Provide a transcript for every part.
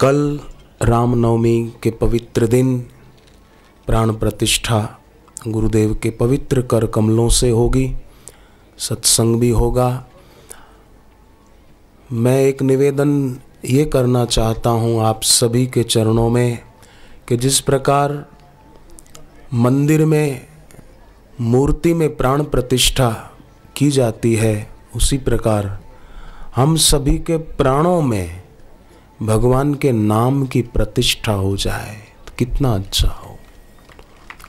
कल रामनवमी के पवित्र दिन प्राण प्रतिष्ठा गुरुदेव के पवित्र कर कमलों से होगी, सत्संग भी होगा। मैं एक निवेदन ये करना चाहता हूँ आप सभी के चरणों में कि जिस प्रकार मंदिर में, मूर्ति में प्राण प्रतिष्ठा की जाती है, उसी प्रकार हम सभी के प्राणों में भगवान के नाम की प्रतिष्ठा हो जाए तो कितना अच्छा हो।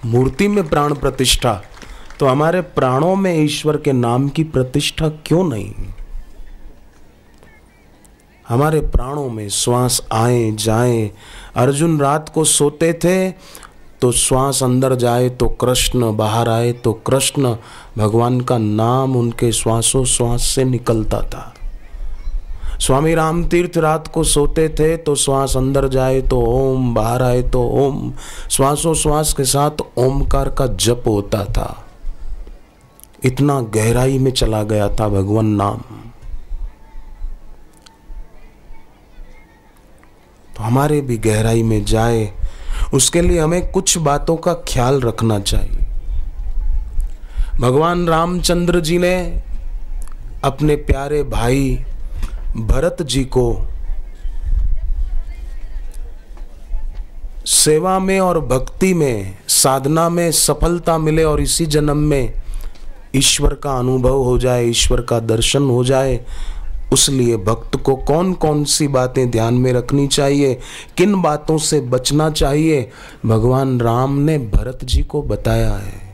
मूर्ति में प्राण प्रतिष्ठा तो हमारे प्राणों में ईश्वर के नाम की प्रतिष्ठा क्यों नहीं? हमारे प्राणों में श्वास आए, जाए। अर्जुन रात को सोते थे तो श्वास अंदर जाए तो कृष्ण बाहर आए तो कृष्ण भगवान का नाम उनके श्वासोश्वास से निकलता था। स्वामी राम तीर्थ रात को सोते थे तो श्वास अंदर जाए तो ओम, बाहर आए तो ओम। श्वासोश्वास के साथ ओमकार का जप होता था। इतना गहराई में चला गया था भगवान नाम। तो हमारे भी गहराई में जाए, उसके लिए हमें कुछ बातों का ख्याल रखना चाहिए। भगवान रामचंद्र जी ने अपने प्यारे भाई भरत जी को सेवा में और भक्ति में, साधना में सफलता मिले और इसी जन्म में ईश्वर का अनुभव हो जाए, ईश्वर का दर्शन हो जाए, उस लिए भक्त को कौन कौन सी बातें ध्यान में रखनी चाहिए, किन बातों से बचना चाहिए, भगवान राम ने भरत जी को बताया है।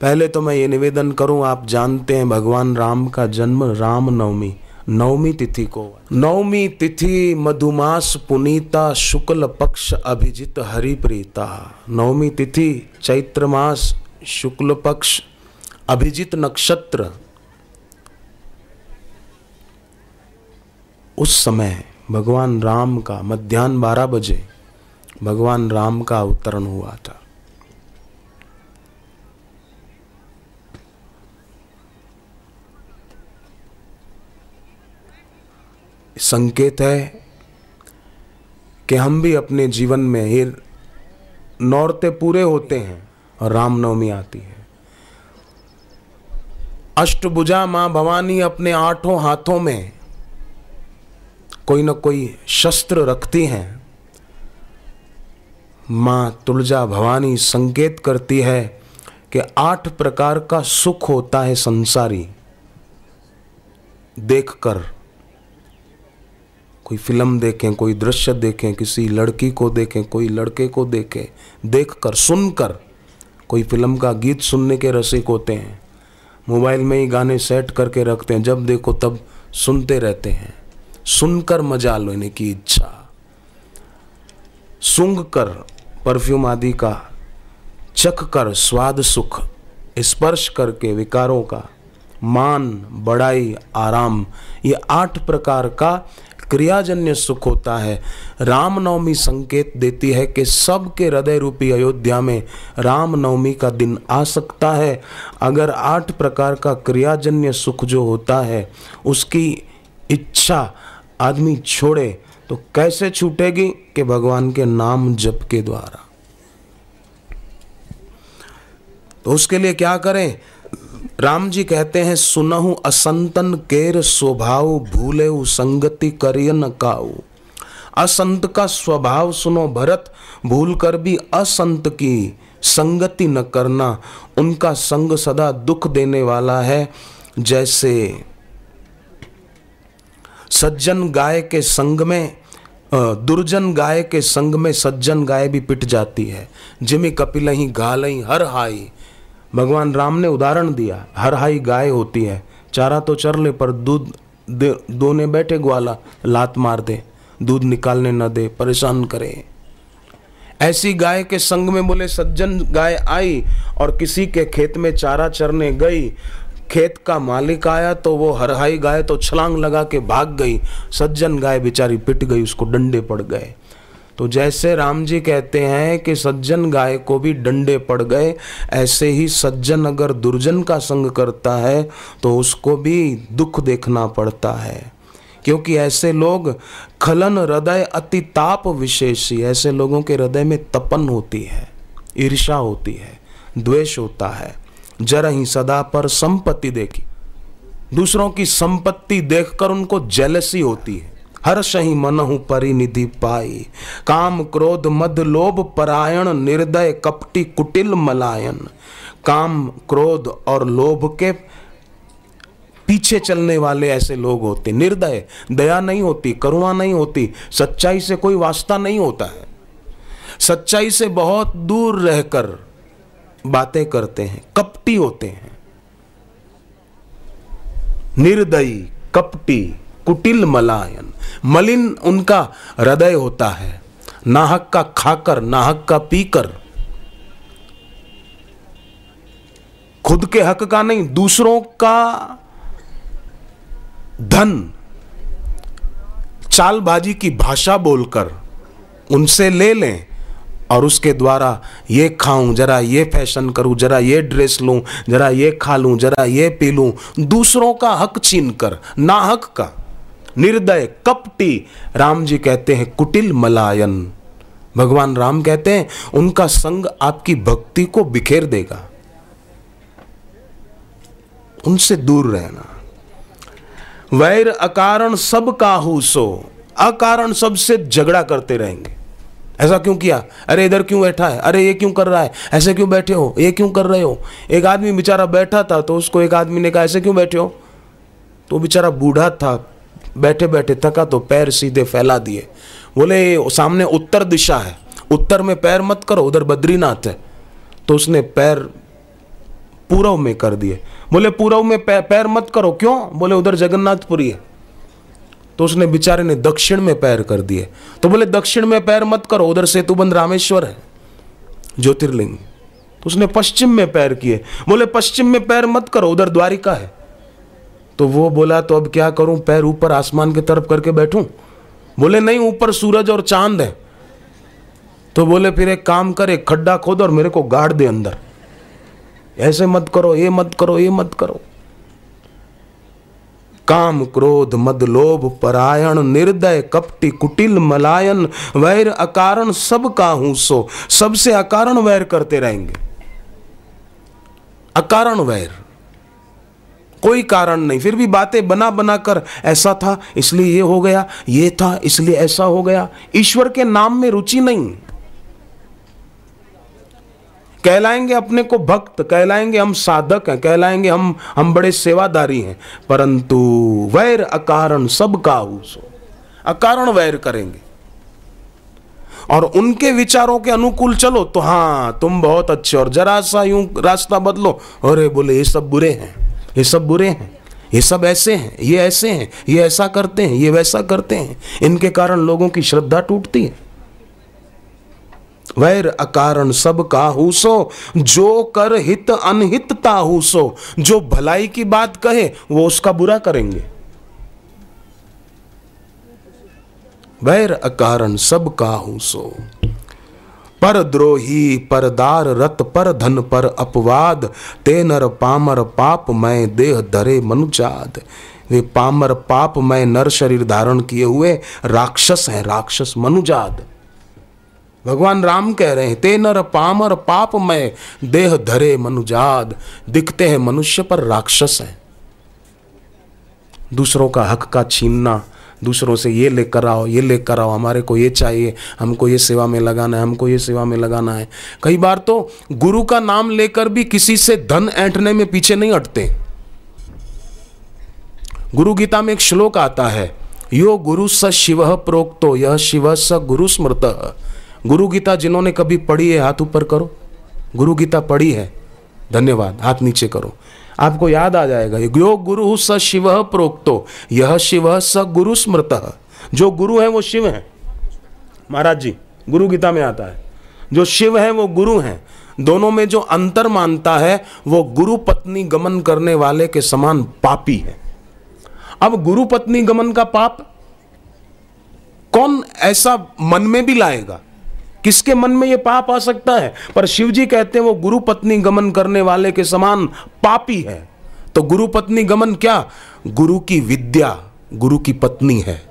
पहले तो मैं ये निवेदन करूँ, आप जानते हैं भगवान राम का जन्म राम नवमी नवमी तिथि को। नवमी तिथि मधुमास पुनीता शुक्ल पक्ष अभिजित हरिप्रीता। नवमी तिथि चैत्र मास शुक्ल पक्ष अभिजित नक्षत्र। उस समय भगवान राम का मध्यान्ह बारह बजे भगवान राम का अवतरण हुआ था। संकेत है कि हम भी अपने जीवन में ये नौरते पूरे होते हैं और रामनवमी आती है। अष्टभुजा माँ भवानी अपने आठों हाथों में कोई न कोई शस्त्र रखती हैं। माँ तुलजा भवानी संकेत करती है कि आठ प्रकार का सुख होता है संसारी। देखकर कोई फ़िल्म देखें, कोई दृश्य देखें, किसी लड़की को देखें, कोई लड़के को देखें, देखकर, सुनकर कोई फ़िल्म का गीत सुनने के रसिक होते हैं। मोबाइल में ही गाने सेट करके रखते हैं, जब देखो तब सुनते रहते हैं। सुनकर मज़ा लेने की इच्छा। सुंग कर परफ्यूम आदि का चख कर स्वाद सुख, स्पर्श करके विकारों का, मान, बड़ाई, आराम, ये आठ प्रकार का क्रियाजन्य सुख होता है। रामनवमी संकेत देती है कि सबके हृदय रूपी अयोध्या में रामनवमी का दिन आ सकता है। अगर आठ प्रकार का क्रियाजन्य सुख जो होता है, उसकी इच्छा आदमी छोड़े तो कैसे छूटेगी कि भगवान के नाम जप के द्वारा? तो उसके लिए क्या करें? राम जी कहते हैं, सुनहु असंतन केर स्वभाव भूले संगति करिय न काऊ। असंत का स्वभाव सुनो भरत, भूल कर भी असंत की संगति न करना। उनका संग सदा दुख देने वाला है, जैसे सज्जन गाय के संग में दुर्जन गाय के संग में सज्जन गाय भी पिट जाती है। जिमी कपिल ही गालई हर हाई भगवान राम ने उदाहरण दिया, हर हाई गाय होती है, चारा तो चर ले, पर दूध दोने बैठे ग्वाला, लात मार दे, दूध निकालने न दे, परेशान करे। ऐसी गाय के संग में बोले, सज्जन, गाय आई और किसी के खेत में चारा चरने गई, खेत का मालिक आया तो वो हरहाई गाय तो छलांग लगा के भाग गई, सज्जन गाय बेचारी पिट गई, उसको डंडे पड़ गए। तो जैसे राम जी कहते हैं कि सज्जन गाय को भी डंडे पड़ गए, ऐसे ही सज्जन अगर दुर्जन का संग करता है तो उसको भी दुख देखना पड़ता है। क्योंकि ऐसे लोग खलन हृदय अति ताप विशेषी, ऐसे लोगों के हृदय में तपन होती है ईर्षा होती है, द्वेष होता है। जरा ही सदा पर संपत्ति देखी। दूसरों की संपत्ति देखकर उनको जेलसी होती है। हर सही मनहु परिनिधि पाई। काम क्रोध मद लोभ परायण, निर्दय कपटी कुटिल मलायन। काम क्रोध और लोभ के पीछे चलने वाले ऐसे लोग होते। निर्दय, दया नहीं होती, करुणा नहीं होती, सच्चाई से कोई वास्ता नहीं होता है। सच्चाई से बहुत दूर रहकर बातें करते हैं, कपटी होते हैं। निर्दयी, कपटी कुटिल मलायन, मलिन उनका हृदय होता है। नाहक का खाकर, नाहक का पीकर। खुद के हक का नहीं, दूसरों का धन। चालबाजी की भाषा बोलकर उनसे ले लें और उसके द्वारा ये खाऊं, जरा ये फ़ैशन करूँ, जरा ये ड्रेस लूँ, जरा ये खा लूँ, जरा ये पी लूँ। दूसरों का हक छीन कर ना हक का। निर्दय कपटी। राम जी कहते हैं, कुटिल मलायन। भगवान राम कहते हैं, उनका संग आपकी भक्ति को बिखेर देगा। उनसे दूर रहना। वैर अकारण सब काहू सो। अकारण सबसे झगड़ा करते रहेंगे। ऐसा क्यों किया? अरे इधर क्यों बैठा है? अरे ये क्यों कर रहा है? ऐसे क्यों बैठे हो? ये क्यों कर रहे हो? एक आदमी बेचारा बैठा था तो उसको एक आदमी ने कहा, ऐसे क्यों बैठे हो? तो बेचारा बूढ़ा था। बैठे बैठे थका तो पैर सीधे फैला दिए। बोले सामने उत्तर दिशा है। उत्तर में पैर मत करो उधर बद्रीनाथ है। तो उसने पैर पूर्व में कर दिए। बोले पूर्व में पैर, पैर मत करो क्यों? बोले उधर जगन्नाथपुरी है। तो उसने बेचारे ने दक्षिण में पैर कर दिए। तो बोले दक्षिण में पैर मत करो उधर सेतुबंद रामेश्वर है। ज्योतिर्लिंग। तो उसने पश्चिम में पैर किए। बोले पश्चिम में पैर मत करो उधर द्वारिका है। तो वो बोला तो अब क्या करूँ? पैर ऊपर आसमान की तरफ़ करके बैठूं? बोले, नहीं, ऊपर सूरज और चाँद है। तो बोले, फिर एक काम कर, एक खड्डा खोद और मेरे को गाड़ दे अंदर। ऐसे मत करो, ये मत करो, ये मत करो। काम क्रोध मद लोभ परायण, निर्दय कपटी कुटिल मलायन, वैर अकारण सब का हूँ सो। सबसे अकारण वैर करते रहेंगे। अकारण वैर। कोई कारण नहीं। फिर भी बातें बना बना कर ऐसा था, इसलिए ये हो गया, ये था, इसलिए ऐसा हो गया। ईश्वर के नाम में रुचि नहीं। कहलाएँगे अपने को भक्त, कहलाएँगे हम साधक हैं, कहलाएँगे हम हम बड़े सेवादारी हैं। परंतु वैर अकारण सब का अकारण वैर करेंगे। और उनके विचारों के अनुकूल चलो तो हाँ तुम बहुत अच्छे और जरा सा यूँ रास्ता बदलो। अरे बोले, ये सब बुरे हैं। ये सब बुरे हैं, ये सब ऐसे हैं, ये ऐसे हैं, ये ऐसा करते हैं, ये वैसा करते हैं। इनके कारण लोगों की श्रद्धा टूटती है। वैर अकारण सब काहूसो, जो कर हित अनहित ताहूसो। जो भलाई की बात कहे, वो उसका बुरा करेंगे। वैर अकारण सब काहूसो। पर द्रोही परदार रत, पर धन, पर अपवाद। ते नर पामर पाप मैं देह धरे मनुजाद वे पामर पाप मैं नर शरीर धारण किए हुए राक्षस हैं, राक्षस मनुजाद भगवान राम कह रहे हैं ते नर पामर पाप में देह धरे मनुजाद दिखते हैं मनुष्य पर राक्षस हैं। दूसरों का हक का छीनना दूसरों से ये लेकर आओ, ये लेकर आओ, हमारे को ये चाहिए, हमको ये सेवा में लगाना है, हमको ये सेवा में लगाना है। कई बार तो गुरु का नाम लेकर भी किसी से धन ऐंठने में पीछे नहीं हटते। गुरु गीता में एक श्लोक आता है, यो गुरु स शिव प्रोक्तो यह शिव स गुरु स्मृत। गुरु गीता जिन्होंने कभी पढ़ी है, हाथ ऊपर करो। गुरु गीता पढ़ी है, धन्यवाद, हाथ नीचे करो। आपको याद आ जाएगा, यो गुरु स शिव प्रोक्तो यह शिव स गुरु स्मृत। जो गुरु है, वो शिव है। महाराज जी, गुरु गीता में आता है। जो शिव है, वो गुरु है। दोनों में जो अंतर मानता है, वो गुरु पत्नी गमन करने वाले के समान पापी है। अब गुरु पत्नी गमन का पाप कौन ऐसा मन में भी लाएगा? किसके मन में यह पाप आ सकता है? पर शिव जी कहते हैं, वो गुरु पत्नी गमन करने वाले के समान पापी है। तो गुरु पत्नी गमन क्या? गुरु की विद्या, गुरु की पत्नी है।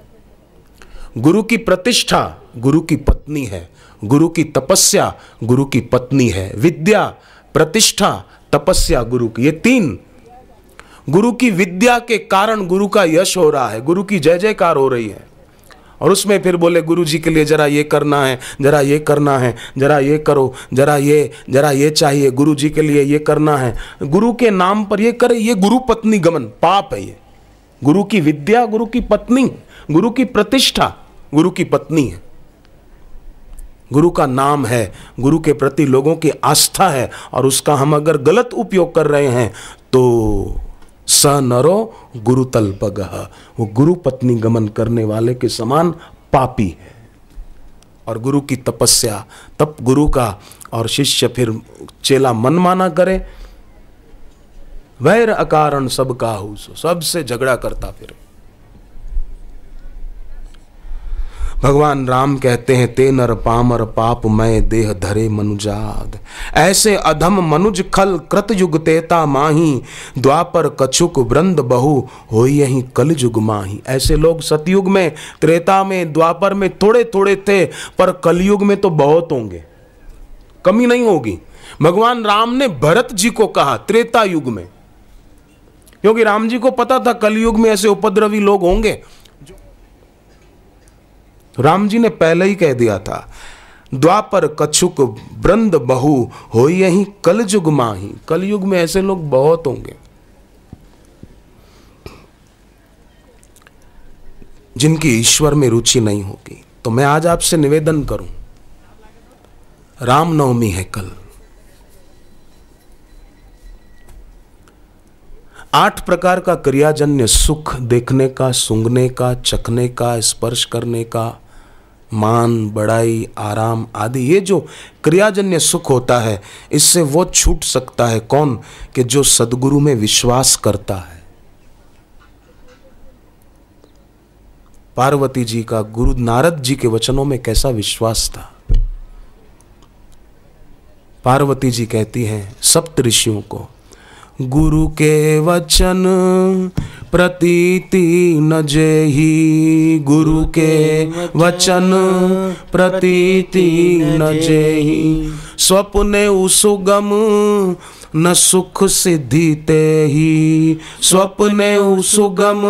गुरु की प्रतिष्ठा, गुरु की पत्नी है। गुरु की तपस्या, गुरु की पत्नी है। विद्या, प्रतिष्ठा, तपस्या, गुरु की। ये तीन। गुरु की विद्या के कारण गुरु का यश हो रहा है। गुरु की जय जयकार हो रही है। और उसमें फिर बोले गुरु जी के लिए जरा ये करना है, जरा ये करना है, जरा ये करो, जरा ये जरा ये चाहिए गुरु जी के लिए ये करना है। गुरु के नाम पर ये करे, ये गुरु पत्नी गमन, पाप है ये। गुरु की विद्या, गुरु की पत्नी, गुरु की प्रतिष्ठा, गुरु की पत्नी है। गुरु का नाम है, गुरु के प्रति लोगों की आस्था है, और उसका हम अगर गलत उपयोग कर रहे हैं तो स नरो गुरु तल्पग वो गुरु पत्नी गमन करने वाले के समान पापी है। और गुरु की तपस्या, तप गुरु का और शिष्य फिर चेला मनमाना करे। वैर अकारण सब काहू सबसे झगड़ा करता फिर। भगवान राम कहते हैं, ते नर पामर पाप मैं देह धरे मनुजाद। ऐसे अधम मनुज खल कृत युग तेता माही। द्वापर कछुक वृंद बहु हो यही कल युग माही। ऐसे लोग सतयुग में, त्रेता में, द्वापर में थोड़े थोड़े थे, पर कलयुग में तो बहुत होंगे। कमी नहीं होगी। भगवान राम ने भरत जी को कहा, त्रेता युग में। क्योंकि राम जी को पता था कलयुग में ऐसे उपद्रवी लोग होंगे। राम जी ने पहले ही कह दिया था, द्वापर कछुक वृंद बहु हो यही कल कलयुग माही। कलयुग में ऐसे लोग बहुत होंगे। जिनकी ईश्वर में रुचि नहीं होगी। तो मैं आज आपसे निवेदन करूँ, रामनवमी है कल। आठ प्रकार का क्रियाजन्य सुख देखने का, सूंघने का, चखने का, स्पर्श करने का मान, बड़ाई, आराम आदि, ये जो क्रियाजन्य सुख होता है, इससे वो छूट सकता है कौन? कि जो सदगुरु में विश्वास करता है। पार्वती जी का गुरु नारद जी के वचनों में कैसा विश्वास था? पार्वती जी कहती हैं, सप्त ऋषियों को, गुरु के वचन प्रतीति न जेही गुरु के वचन। प्रतीति न जेही स्वप्ने सुगम, न सुख सिद्धि ते ही स्वप्ने सुगम,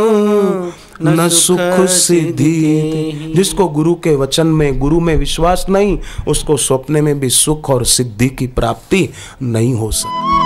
न सुख सिद्धि जिसको गुरु के वचन में, गुरु में विश्वास नहीं, उसको स्वप्ने में भी सुख और सिद्धि की प्राप्ति नहीं हो सकती।